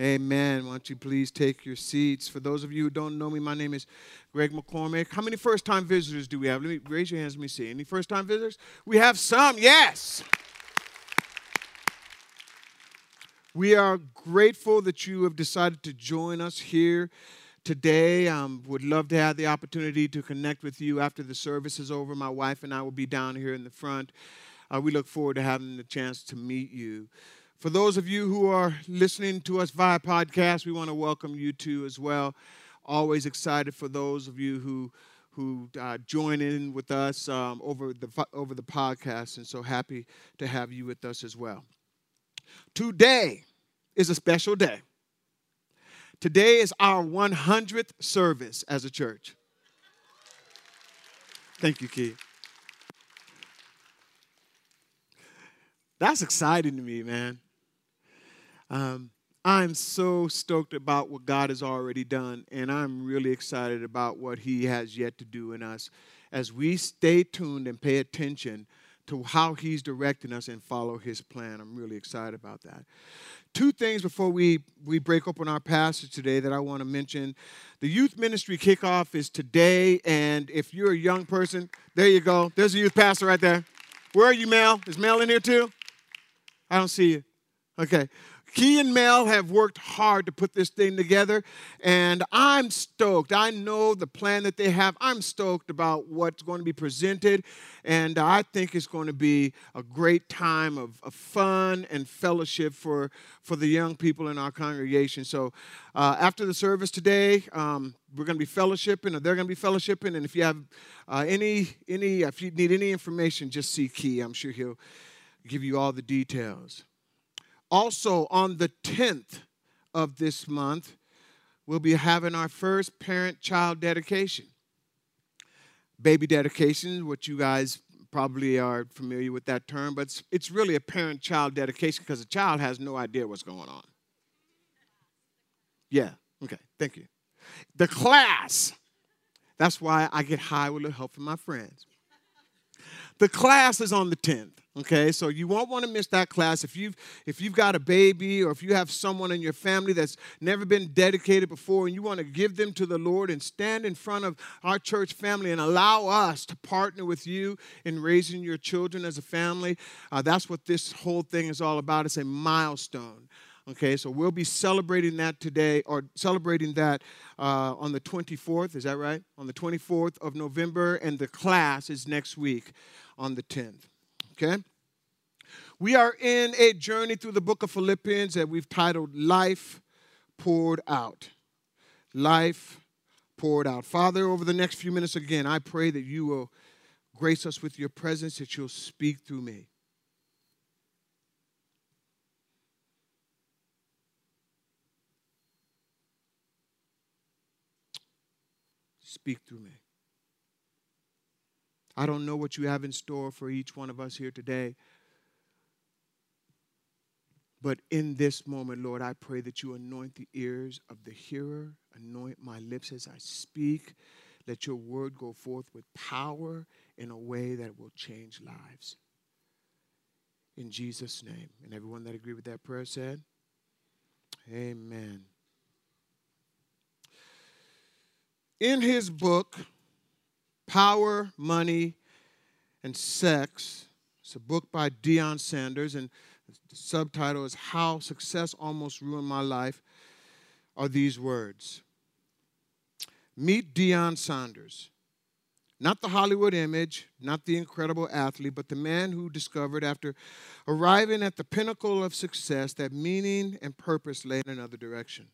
Amen. Why don't you please take your seats? For those of you who don't know me, my name is Greg McCormick. How many first time visitors do we have? Let me raise your hands, let me see. Any first time visitors? We have some, yes. We are grateful that you have decided to join us here today. Um, would love to have the opportunity to connect with you after the service is over. My wife and I will be down here in the front. Uh, we look forward to having the chance to meet you. For those of you who are listening to us via podcast, we want to welcome you too as well. Always excited for those of you who who uh, join in with us um, over the over the podcast, and so happy to have you with us as well. Today is a special day. Today is our 100th service as a church. Thank you, Keith. That's exciting to me, man. Um, I'm so stoked about what God has already done, and I'm really excited about what He has yet to do in us as we stay tuned and pay attention to how He's directing us and follow His plan. I'm really excited about that. Two things before we, we break open our passage today that I want to mention. The youth ministry kickoff is today, and if you're a young person, there you go. There's a youth pastor right there. Where are you, Mel? Is Mel in here too? I don't see you. Okay. Key and Mel have worked hard to put this thing together, and I'm stoked. I know the plan that they have. I'm stoked about what's going to be presented, and I think it's going to be a great time of, of fun and fellowship for, for the young people in our congregation. So, uh, after the service today, um, we're going to be fellowshipping, or they're going to be fellowshipping, and if you have uh, any, any, if you need any information, just see Key. I'm sure he'll give you all the details. Also, on the 10th of this month, we'll be having our first parent child dedication. Baby dedication, what you guys probably are familiar with that term, but it's, it's really a parent child dedication because the child has no idea what's going on. Yeah, okay, thank you. The class, that's why I get high with the help from my friends. The class is on the 10th. Okay, so you won't want to miss that class. If you've if you've got a baby or if you have someone in your family that's never been dedicated before and you want to give them to the Lord and stand in front of our church family and allow us to partner with you in raising your children as a family, uh, that's what this whole thing is all about. It's a milestone. Okay, so we'll be celebrating that today, or celebrating that uh, on the 24th. Is that right? On the 24th of November, and the class is next week on the 10th okay? We are in a journey through the book of Philippians that we've titled Life Poured Out. Life Poured Out. Father, over the next few minutes again, I pray that you will grace us with your presence, that you'll speak through me. Speak through me. I don't know what you have in store for each one of us here today. But in this moment, Lord, I pray that you anoint the ears of the hearer, anoint my lips as I speak. Let your word go forth with power in a way that will change lives. In Jesus' name. And everyone that agreed with that prayer said, Amen. In his book, Power, Money, and Sex. It's a book by Deion Sanders, and the subtitle is How Success Almost Ruined My Life. Are these words Meet Deion Sanders. Not the Hollywood image, not the incredible athlete, but the man who discovered after arriving at the pinnacle of success that meaning and purpose lay in another direction.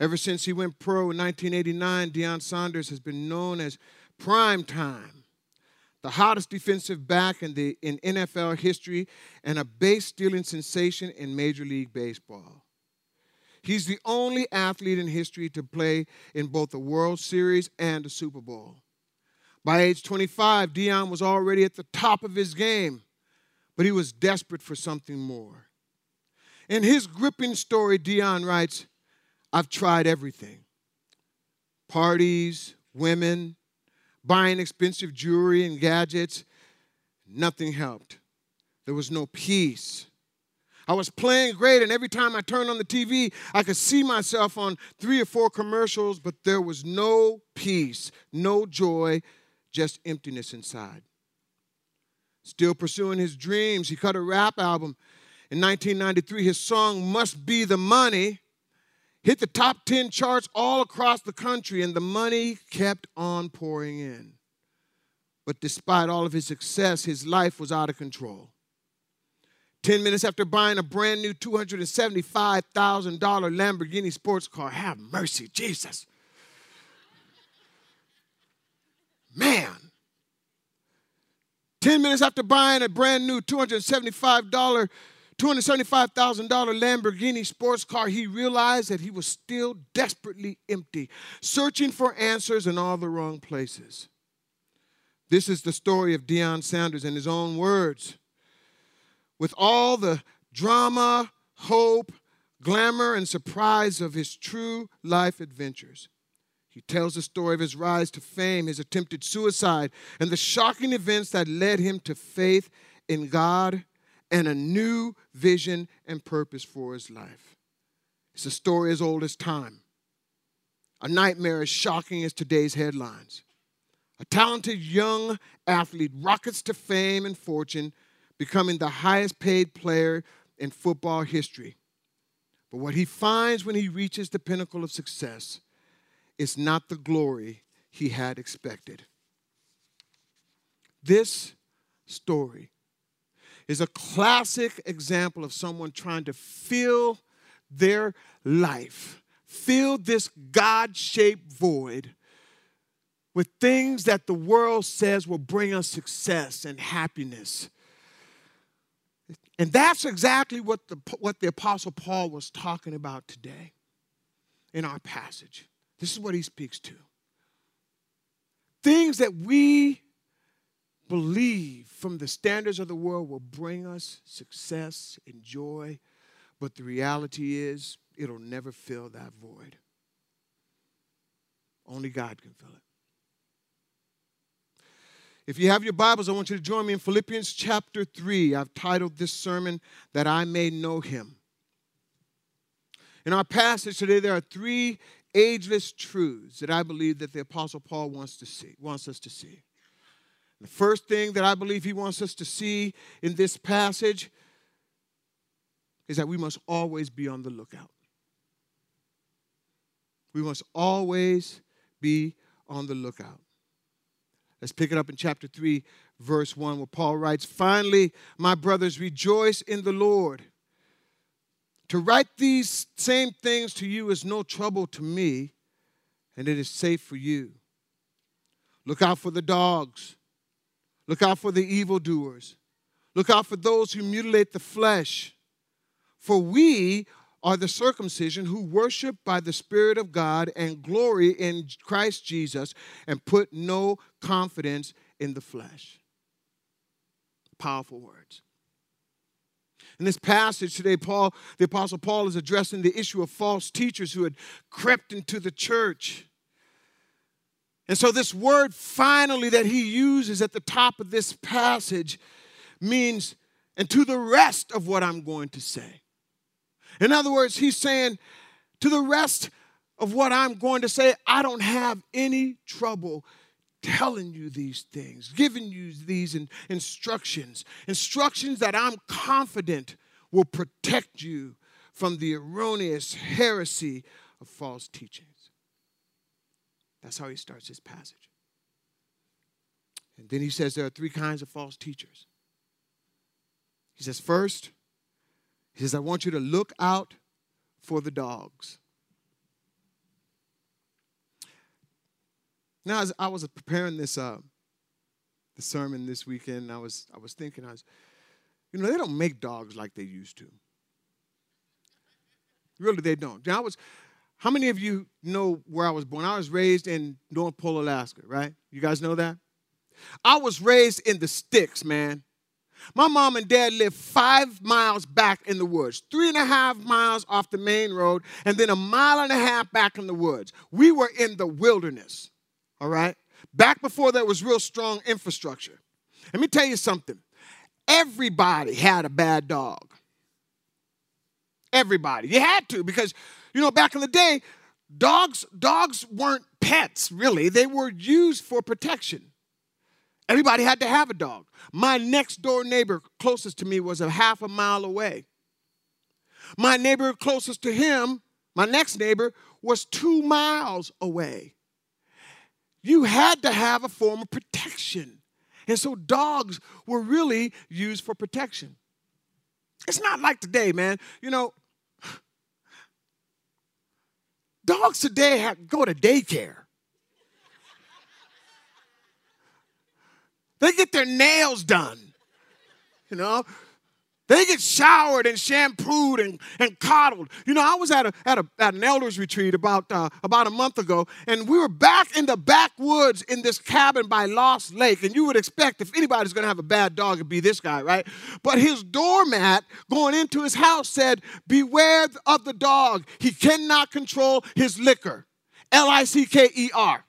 Ever since he went pro in 1989, Deion Sanders has been known as prime time, the hottest defensive back in, the, in NFL history, and a base stealing sensation in Major League Baseball. He's the only athlete in history to play in both the World Series and the Super Bowl. By age 25, Deion was already at the top of his game, but he was desperate for something more. In his gripping story, Deion writes, I've tried everything parties, women, buying expensive jewelry and gadgets, nothing helped. There was no peace. I was playing great, and every time I turned on the TV, I could see myself on three or four commercials, but there was no peace, no joy, just emptiness inside. Still pursuing his dreams, he cut a rap album in 1993. His song, Must Be the Money, hit the top 10 charts all across the country, and the money kept on pouring in. But despite all of his success, his life was out of control. 10 minutes after buying a brand new $275,000 Lamborghini sports car, have mercy, Jesus. Man. 10 minutes after buying a brand new $275 $275,000 Lamborghini sports car, he realized that he was still desperately empty, searching for answers in all the wrong places. This is the story of Deion Sanders in his own words. With all the drama, hope, glamour, and surprise of his true life adventures, he tells the story of his rise to fame, his attempted suicide, and the shocking events that led him to faith in God and a new vision and purpose for his life. It's a story as old as time, a nightmare as shocking as today's headlines. A talented young athlete rockets to fame and fortune, becoming the highest paid player in football history. But what he finds when he reaches the pinnacle of success is not the glory he had expected. This story is a classic example of someone trying to fill their life, fill this God shaped void with things that the world says will bring us success and happiness. And that's exactly what the, what the Apostle Paul was talking about today in our passage. This is what he speaks to. Things that we believe from the standards of the world will bring us success and joy, but the reality is it'll never fill that void. Only God can fill it. If you have your Bibles, I want you to join me in Philippians chapter 3. I've titled this sermon, That I May Know Him. In our passage today, there are three ageless truths that I believe that the Apostle Paul wants to see, wants us to see. The first thing that I believe he wants us to see in this passage is that we must always be on the lookout. We must always be on the lookout. Let's pick it up in chapter 3, verse 1, where Paul writes Finally, my brothers, rejoice in the Lord. To write these same things to you is no trouble to me, and it is safe for you. Look out for the dogs Look out for the evildoers. Look out for those who mutilate the flesh. For we are the circumcision who worship by the Spirit of God and glory in Christ Jesus and put no confidence in the flesh. Powerful words. In this passage today, Paul, the Apostle Paul is addressing the issue of false teachers who had crept into the church and so, this word finally that he uses at the top of this passage means, and to the rest of what I'm going to say. In other words, he's saying, to the rest of what I'm going to say, I don't have any trouble telling you these things, giving you these in, instructions, instructions that I'm confident will protect you from the erroneous heresy of false teaching. That's how he starts his passage. And then he says there are three kinds of false teachers. He says, first, he says, I want you to look out for the dogs. Now, as I was preparing this uh, the sermon this weekend, I was I was thinking, I was, you know, they don't make dogs like they used to. Really, they don't. I was how many of you know where I was born? I was raised in North Pole, Alaska, right? You guys know that? I was raised in the sticks, man. My mom and dad lived five miles back in the woods, three and a half miles off the main road, and then a mile and a half back in the woods. We were in the wilderness, all right? Back before there was real strong infrastructure. Let me tell you something everybody had a bad dog. everybody. You had to because, you know, back in the day, dogs dogs weren't pets really. They were used for protection. Everybody had to have a dog. My next door neighbor closest to me was a half a mile away. My neighbor closest to him, my next neighbor, was two miles away. You had to have a form of protection. And so dogs were really used for protection. It's not like today, man. You know, dogs today have, go to daycare. They get their nails done. You know, they get showered and shampooed and, and coddled. You know, I was at, a, at, a, at an elders retreat about, uh, about a month ago, and we were back in the backwoods in this cabin by Lost Lake. And you would expect if anybody's going to have a bad dog, it'd be this guy, right? But his doormat going into his house said, Beware of the dog. He cannot control his liquor. L I C K E R.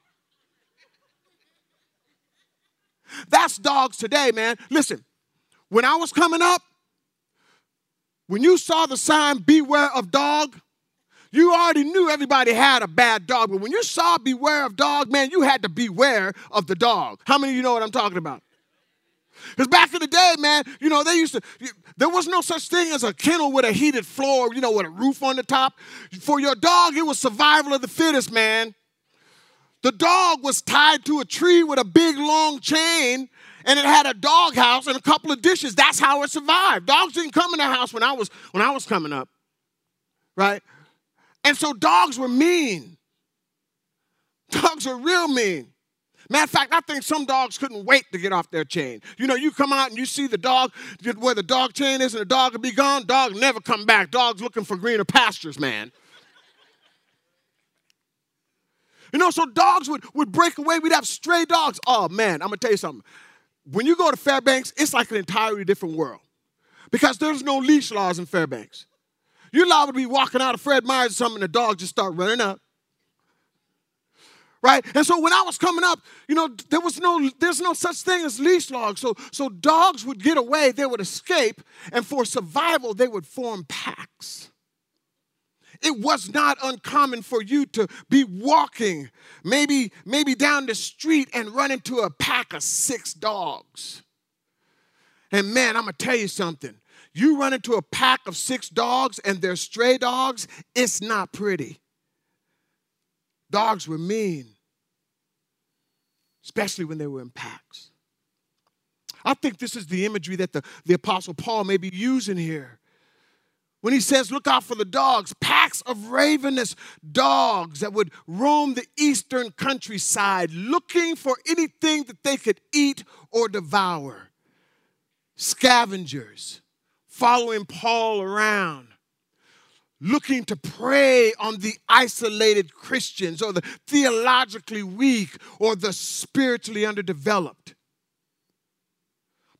That's dogs today, man. Listen, when I was coming up, when you saw the sign, beware of dog, you already knew everybody had a bad dog. But when you saw beware of dog, man, you had to beware of the dog. How many of you know what I'm talking about? Because back in the day, man, you know, they used to, there was no such thing as a kennel with a heated floor, you know, with a roof on the top. For your dog, it was survival of the fittest, man. The dog was tied to a tree with a big long chain and it had a dog house and a couple of dishes. That's how it survived. Dogs didn't come in the house when I was when I was coming up. Right? And so dogs were mean. Dogs are real mean. Matter of fact, I think some dogs couldn't wait to get off their chain. You know, you come out and you see the dog where the dog chain is and the dog will be gone. Dog never come back. Dog's looking for greener pastures, man. You know, so dogs would, would break away. We'd have stray dogs. Oh, man, I'm going to tell you something. When you go to Fairbanks, it's like an entirely different world because there's no leash laws in Fairbanks. You're allowed to be walking out of Fred Meyer's or something, and the dog just start running up. Right? And so when I was coming up, you know, there was no, there's no such thing as leash laws. So, so dogs would get away, they would escape, and for survival, they would form packs. It was not uncommon for you to be walking, maybe, maybe down the street and run into a pack of six dogs. And man, I'm gonna tell you something. You run into a pack of six dogs and they're stray dogs, it's not pretty. Dogs were mean, especially when they were in packs. I think this is the imagery that the, the Apostle Paul may be using here when he says, Look out for the dogs, packs of ravenous dogs that would roam the eastern countryside looking for anything that they could eat or devour. Scavengers following Paul around, looking to prey on the isolated Christians or the theologically weak or the spiritually underdeveloped.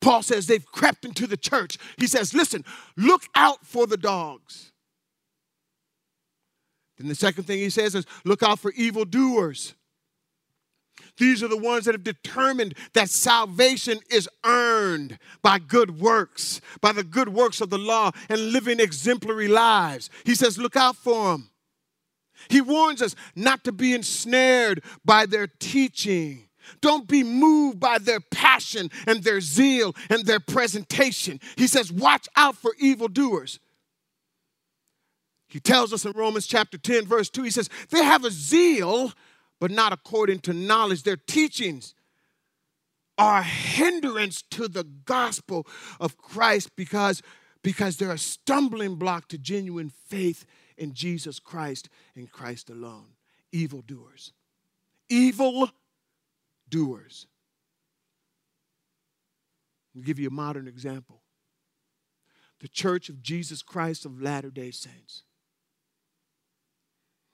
Paul says they've crept into the church. He says, listen, look out for the dogs. Then the second thing he says is, look out for evildoers. These are the ones that have determined that salvation is earned by good works, by the good works of the law, and living exemplary lives. He says, look out for them. He warns us not to be ensnared by their teaching. Don't be moved by their passion and their zeal and their presentation. He says, Watch out for evildoers. He tells us in Romans chapter 10, verse 2, he says, They have a zeal, but not according to knowledge. Their teachings are a hindrance to the gospel of Christ because, because they're a stumbling block to genuine faith in Jesus Christ and Christ alone. Evildoers. Evil doers. I'll give you a modern example. The Church of Jesus Christ of Latter day Saints.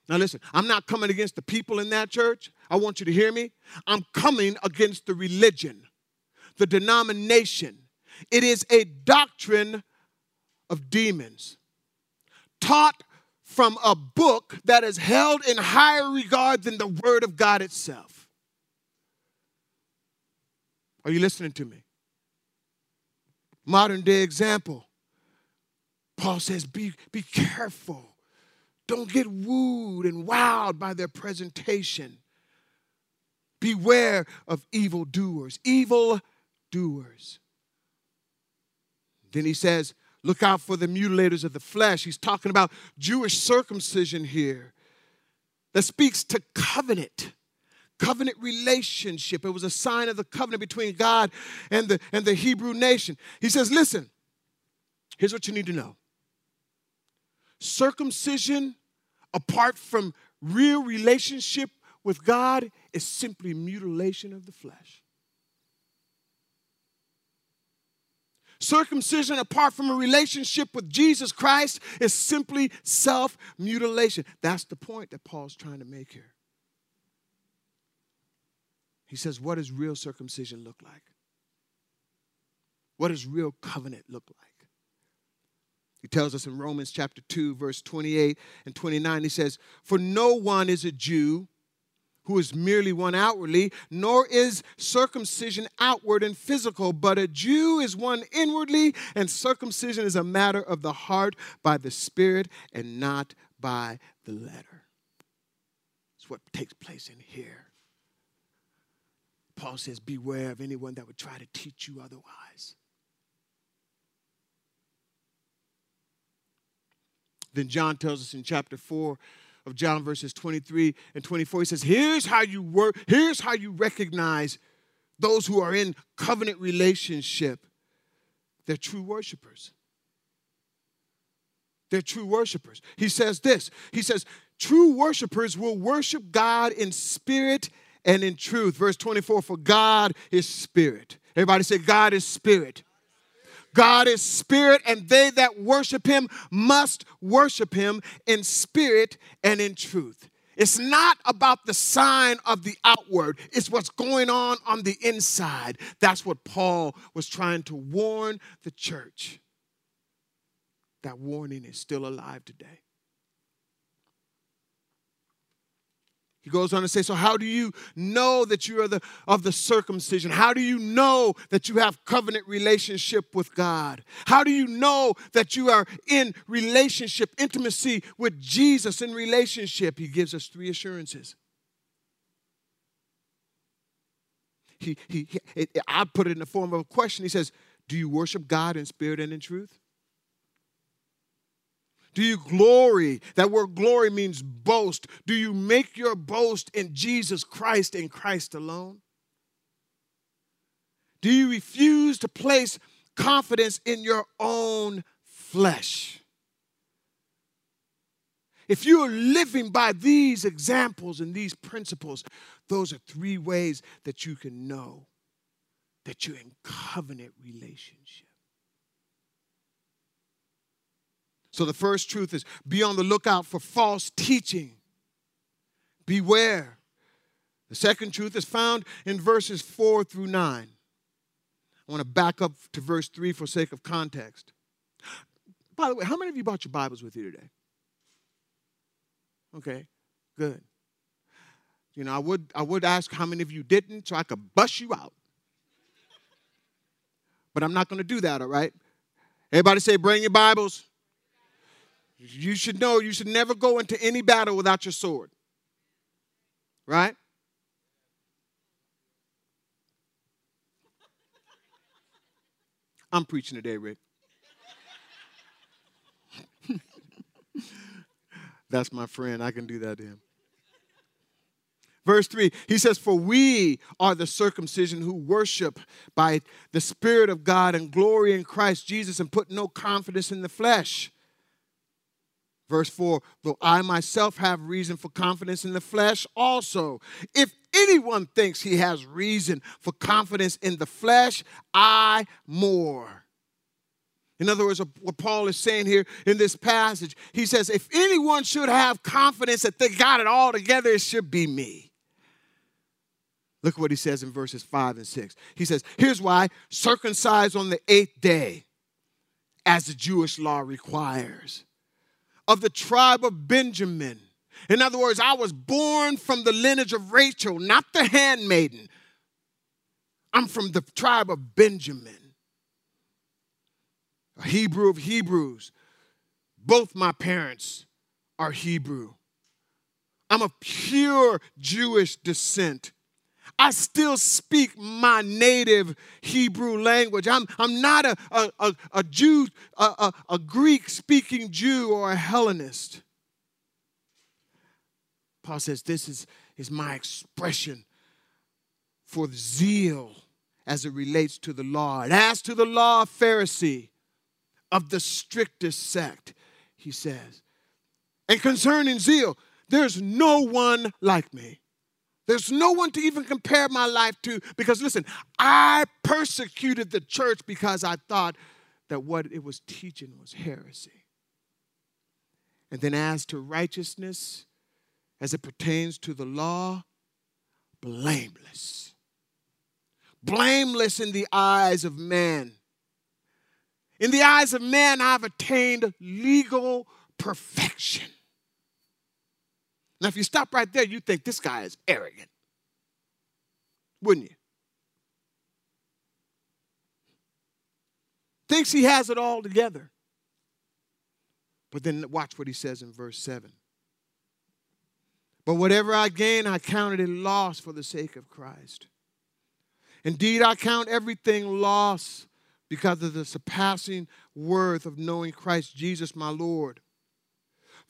Now, listen, I'm not coming against the people in that church. I want you to hear me. I'm coming against the religion, the denomination. It is a doctrine of demons taught from a book that is held in higher regard than the Word of God itself. Are you listening to me? Modern day example. Paul says, be, be careful. Don't get wooed and wowed by their presentation. Beware of evil doers, evil doers. Then he says, Look out for the mutilators of the flesh. He's talking about Jewish circumcision here that speaks to covenant covenant relationship. It was a sign of the covenant between God and the, and the Hebrew nation. He says, Listen, here's what you need to know circumcision, apart from real relationship with God, is simply mutilation of the flesh. Circumcision, apart from a relationship with Jesus Christ, is simply self mutilation. That's the point that Paul's trying to make here. He says, What does real circumcision look like? What does real covenant look like? He tells us in Romans chapter 2, verse 28 and 29, he says, For no one is a Jew who is merely one outwardly, nor is circumcision outward and physical, but a Jew is one inwardly, and circumcision is a matter of the heart by the Spirit and not by the letter. It's what takes place in here. Paul says, Beware of anyone that would try to teach you otherwise. Then John tells us in chapter 4 of John verses 23 and 24 he says here's how you work here's how you recognize those who are in covenant relationship. They're true worshipers. They're true worshipers. He says this he says true worshipers will worship God in spirit and in truth verse 24 for God is spirit everybody say God is spirit God is spirit, and they that worship him must worship him in spirit and in truth. It's not about the sign of the outward, it's what's going on on the inside. That's what Paul was trying to warn the church. That warning is still alive today. He goes on to say, So, how do you know that you are the, of the circumcision? How do you know that you have covenant relationship with God? How do you know that you are in relationship, intimacy with Jesus in relationship? He gives us three assurances. He, he, he I put it in the form of a question. He says, Do you worship God in spirit and in truth? Do you glory? That word glory means boast. Do you make your boast in Jesus Christ and Christ alone? Do you refuse to place confidence in your own flesh? If you are living by these examples and these principles, those are three ways that you can know that you're in covenant relationship. So the first truth is be on the lookout for false teaching. Beware. The second truth is found in verses 4 through 9. I want to back up to verse 3 for sake of context. By the way, how many of you brought your Bibles with you today? Okay, good. You know, I would I would ask how many of you didn't so I could bust you out. But I'm not going to do that, all right? Everybody say bring your Bibles. You should know you should never go into any battle without your sword. Right? I'm preaching today, Rick. That's my friend. I can do that to him. Verse 3, he says, For we are the circumcision who worship by the Spirit of God and glory in Christ Jesus and put no confidence in the flesh. Verse 4 Though I myself have reason for confidence in the flesh, also, if anyone thinks he has reason for confidence in the flesh, I more. In other words, what Paul is saying here in this passage, he says, if anyone should have confidence that they got it all together, it should be me. Look what he says in verses 5 and 6. He says, Here's why circumcised on the eighth day, as the Jewish law requires of the tribe of Benjamin. In other words, I was born from the lineage of Rachel, not the handmaiden. I'm from the tribe of Benjamin, a Hebrew of Hebrews. both my parents are Hebrew. I'm of pure Jewish descent. I still speak my native Hebrew language. I'm, I'm not a, a, a, Jew, a, a, a Greek speaking Jew or a Hellenist. Paul says, This is, is my expression for zeal as it relates to the law. And as to the law of Pharisee, of the strictest sect, he says. And concerning zeal, there's no one like me. There's no one to even compare my life to because, listen, I persecuted the church because I thought that what it was teaching was heresy. And then, as to righteousness, as it pertains to the law, blameless. Blameless in the eyes of man. In the eyes of man, I've attained legal perfection. Now, if you stop right there, you think this guy is arrogant. Wouldn't you? Thinks he has it all together. But then watch what he says in verse 7. But whatever I gain, I counted it loss for the sake of Christ. Indeed, I count everything loss because of the surpassing worth of knowing Christ Jesus my Lord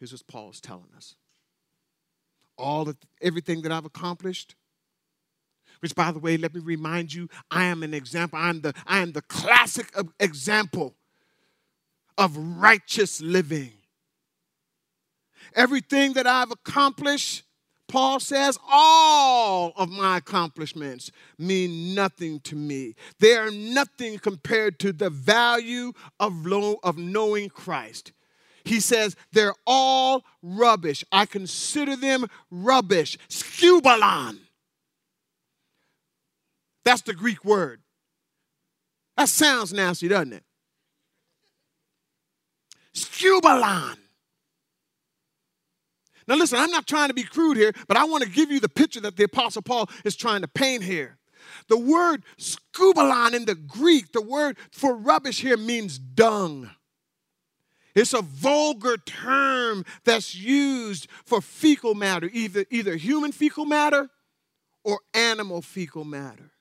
Here's what Paul is telling us. All of everything that I've accomplished, which by the way, let me remind you, I am an example. I'm the, I am the classic example of righteous living. Everything that I've accomplished, Paul says, all of my accomplishments mean nothing to me. They are nothing compared to the value of, lo- of knowing Christ. He says, they're all rubbish. I consider them rubbish. Scubalon. That's the Greek word. That sounds nasty, doesn't it? Scubalon. Now, listen, I'm not trying to be crude here, but I want to give you the picture that the Apostle Paul is trying to paint here. The word scubalon in the Greek, the word for rubbish here means dung. It's a vulgar term that's used for fecal matter, either, either human fecal matter or animal fecal matter.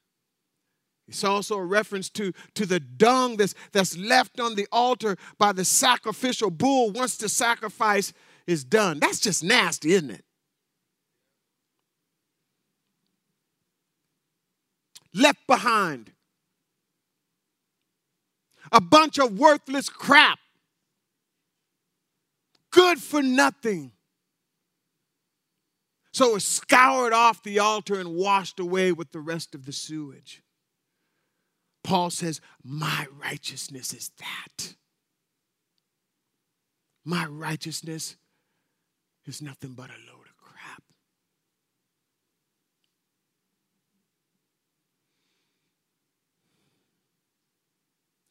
It's also a reference to, to the dung that's, that's left on the altar by the sacrificial bull once the sacrifice is done. That's just nasty, isn't it? Left behind. A bunch of worthless crap good for nothing. So it's scoured off the altar and washed away with the rest of the sewage. Paul says, My righteousness is that. My righteousness is nothing but a load of crap.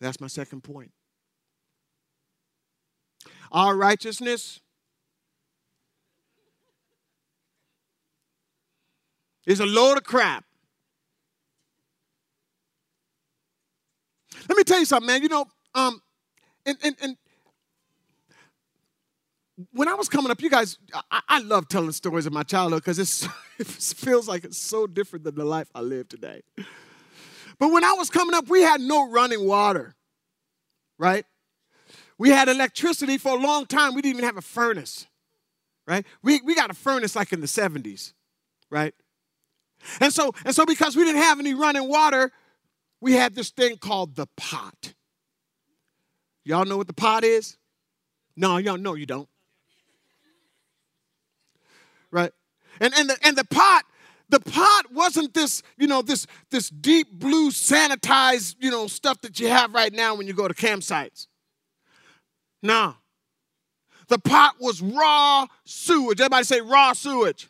That's my second point. Our righteousness is a load of crap. Let me tell you something, man. You know, um, and, and, and when I was coming up, you guys, I, I love telling stories of my childhood because it feels like it's so different than the life I live today. But when I was coming up, we had no running water, right? We had electricity for a long time. We didn't even have a furnace, right? We, we got a furnace like in the 70s, right? And so, and so because we didn't have any running water, we had this thing called the pot. Y'all know what the pot is? No, y'all know you don't. Right? And and the and the pot, the pot wasn't this, you know, this this deep blue sanitized, you know, stuff that you have right now when you go to campsites. No. The pot was raw sewage. Everybody say raw sewage.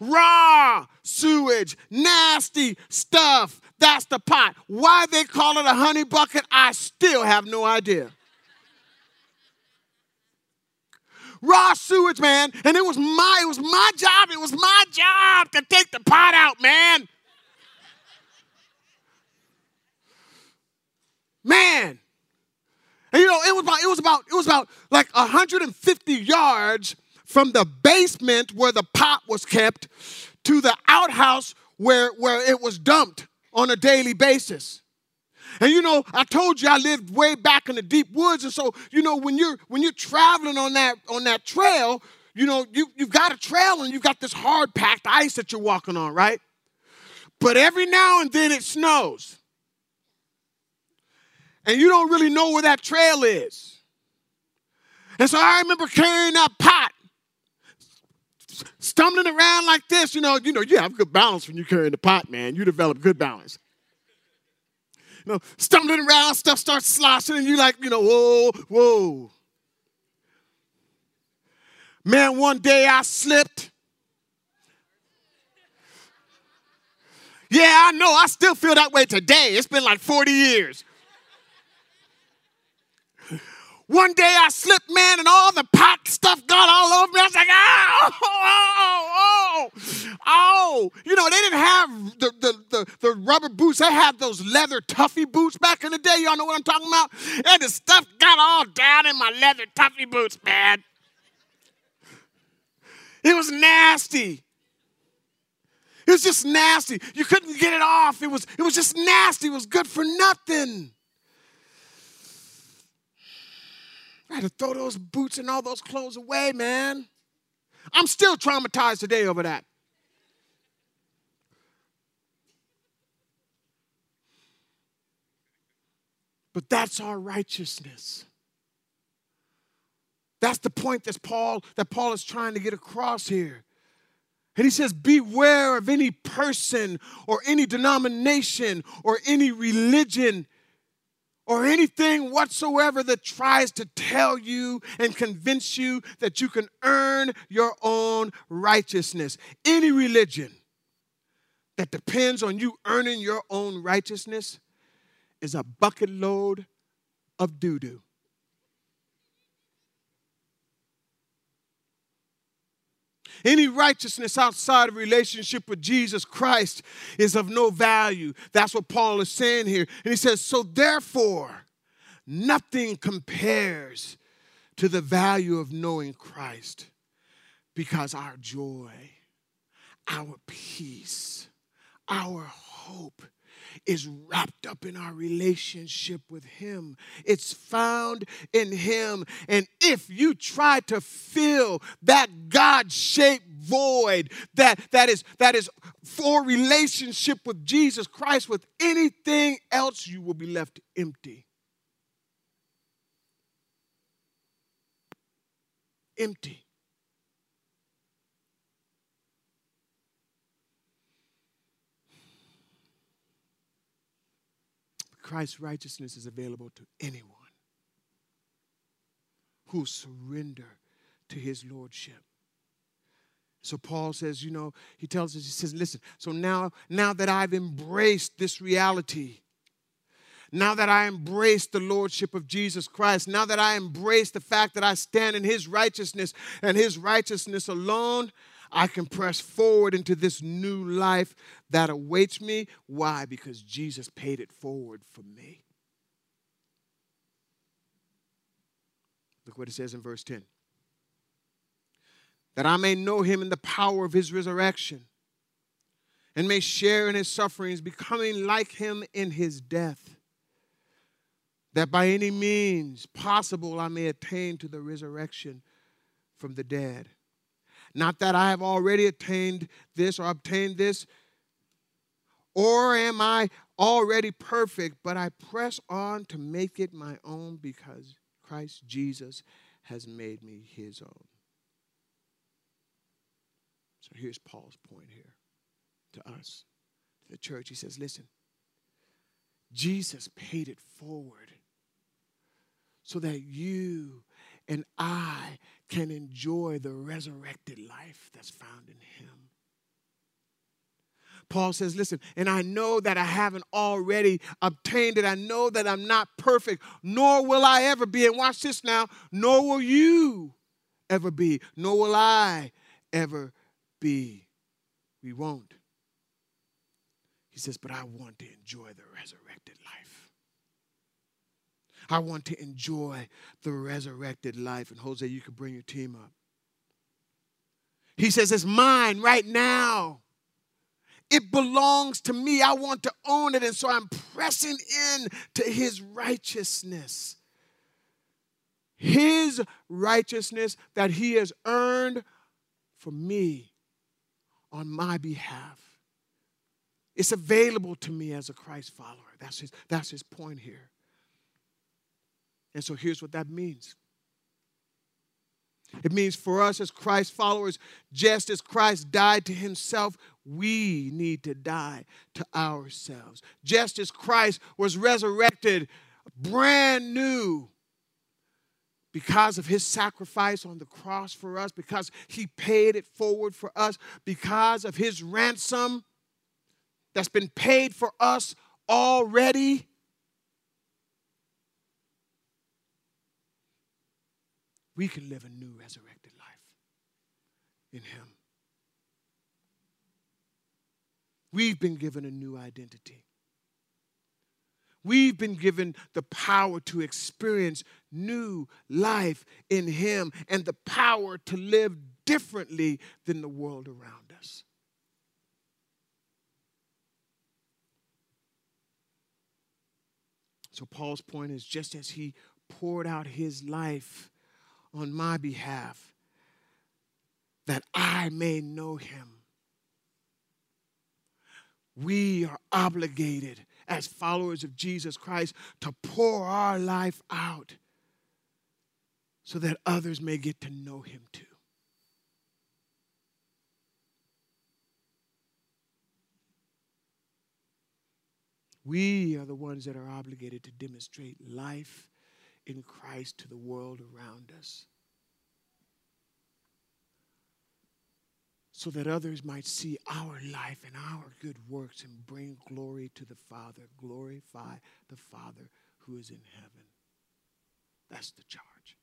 Raw sewage, nasty stuff. That's the pot. Why they call it a honey bucket, I still have no idea. raw sewage, man. And it was my, it was my job, it was my job to take the pot out, man. Man. And you know, it was about, it was about, it was about like 150 yards from the basement where the pot was kept to the outhouse where, where it was dumped on a daily basis. And you know, I told you I lived way back in the deep woods, and so you know when you're when you're traveling on that on that trail, you know you you've got a trail and you've got this hard packed ice that you're walking on, right? But every now and then it snows, and you don't really know where that trail is. And so I remember carrying that pot stumbling around like this, you know, you know, you have good balance when you're carrying the pot, man. You develop good balance you know, stumbling around, stuff starts sloshing, and you're like, you know, whoa, whoa. Man, one day I slipped. Yeah, I know. I still feel that way today. It's been like 40 years. One day I slipped, man, and all the pot stuff got all over me. I was like, oh, oh, oh, oh. You know, they didn't have the, the, the, the rubber boots. They had those leather tuffy boots back in the day. Y'all know what I'm talking about? And the stuff got all down in my leather tuffy boots, man. It was nasty. It was just nasty. You couldn't get it off. It was, it was just nasty. It was good for nothing. I had to throw those boots and all those clothes away, man. I'm still traumatized today over that. But that's our righteousness. That's the point that Paul that Paul is trying to get across here. And he says, Beware of any person or any denomination or any religion or anything whatsoever that tries to tell you and convince you that you can earn your own righteousness. Any religion that depends on you earning your own righteousness is a bucket load of doo doo. Any righteousness outside of relationship with Jesus Christ is of no value. That's what Paul is saying here. And he says, So therefore, nothing compares to the value of knowing Christ because our joy, our peace, our hope is wrapped up in our relationship with Him. It's found in Him. And if you try to fill that God shaped void that, that, is, that is for relationship with Jesus Christ with anything else, you will be left empty. Empty. Christ's righteousness is available to anyone who surrender to his lordship. So Paul says, you know, he tells us, he says, listen, so now, now that I've embraced this reality, now that I embrace the lordship of Jesus Christ, now that I embrace the fact that I stand in his righteousness and his righteousness alone, I can press forward into this new life that awaits me. Why? Because Jesus paid it forward for me. Look what it says in verse 10 that I may know him in the power of his resurrection and may share in his sufferings, becoming like him in his death, that by any means possible I may attain to the resurrection from the dead. Not that I have already attained this or obtained this, or am I already perfect, but I press on to make it my own because Christ Jesus has made me his own. So here's Paul's point here to us, to the church. He says, listen, Jesus paid it forward so that you and I can enjoy the resurrected life that's found in Him. Paul says, Listen, and I know that I haven't already obtained it. I know that I'm not perfect, nor will I ever be. And watch this now, nor will you ever be, nor will I ever be. We won't. He says, But I want to enjoy the resurrected life. I want to enjoy the resurrected life. And Jose, you can bring your team up. He says, It's mine right now. It belongs to me. I want to own it. And so I'm pressing in to his righteousness. His righteousness that he has earned for me on my behalf. It's available to me as a Christ follower. That's his, that's his point here. And so here's what that means it means for us as Christ followers, just as Christ died to himself, we need to die to ourselves. Just as Christ was resurrected brand new because of his sacrifice on the cross for us, because he paid it forward for us, because of his ransom that's been paid for us already. We can live a new resurrected life in him. We've been given a new identity. We've been given the power to experience new life in Him and the power to live differently than the world around us. So, Paul's point is just as he poured out his life on my behalf, that I may know him we are obligated as followers of Jesus Christ to pour our life out so that others may get to know him too. We are the ones that are obligated to demonstrate life in Christ to the world around us. so that others might see our life and our good works and bring glory to the Father. Glorify the Father who is in heaven. That's the charge.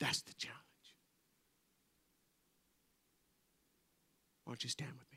That's the challenge. Why don't you stand with me?